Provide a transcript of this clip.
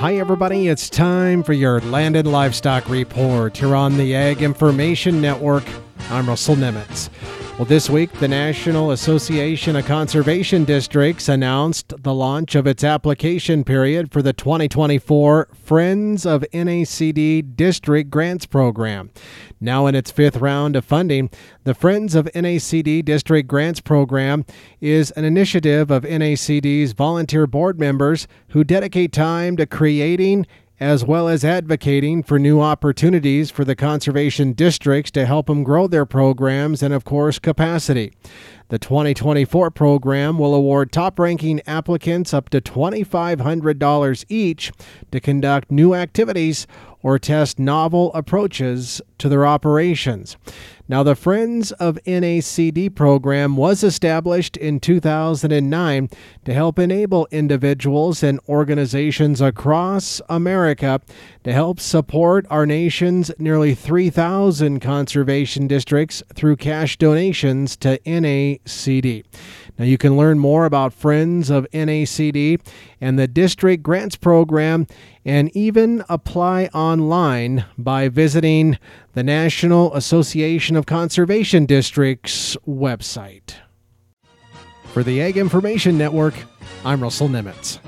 Hi, everybody. It's time for your Land and Livestock Report here on the Ag Information Network. I'm Russell Nemitz. Well, this week, the National Association of Conservation Districts announced the launch of its application period for the 2024 Friends of NACD District Grants Program. Now in its fifth round of funding, the Friends of NACD District Grants Program is an initiative of NACD's volunteer board members who dedicate time to creating as well as advocating for new opportunities for the conservation districts to help them grow their programs and, of course, capacity. The 2024 program will award top ranking applicants up to $2,500 each to conduct new activities or test novel approaches to their operations. Now, the Friends of NACD program was established in 2009 to help enable individuals and organizations across America to help support our nation's nearly 3,000 conservation districts through cash donations to NACD. Now, you can learn more about Friends of NACD and the District Grants Program and even apply online by visiting the National Association of Conservation Districts website. For the Ag Information Network, I'm Russell Nemitz.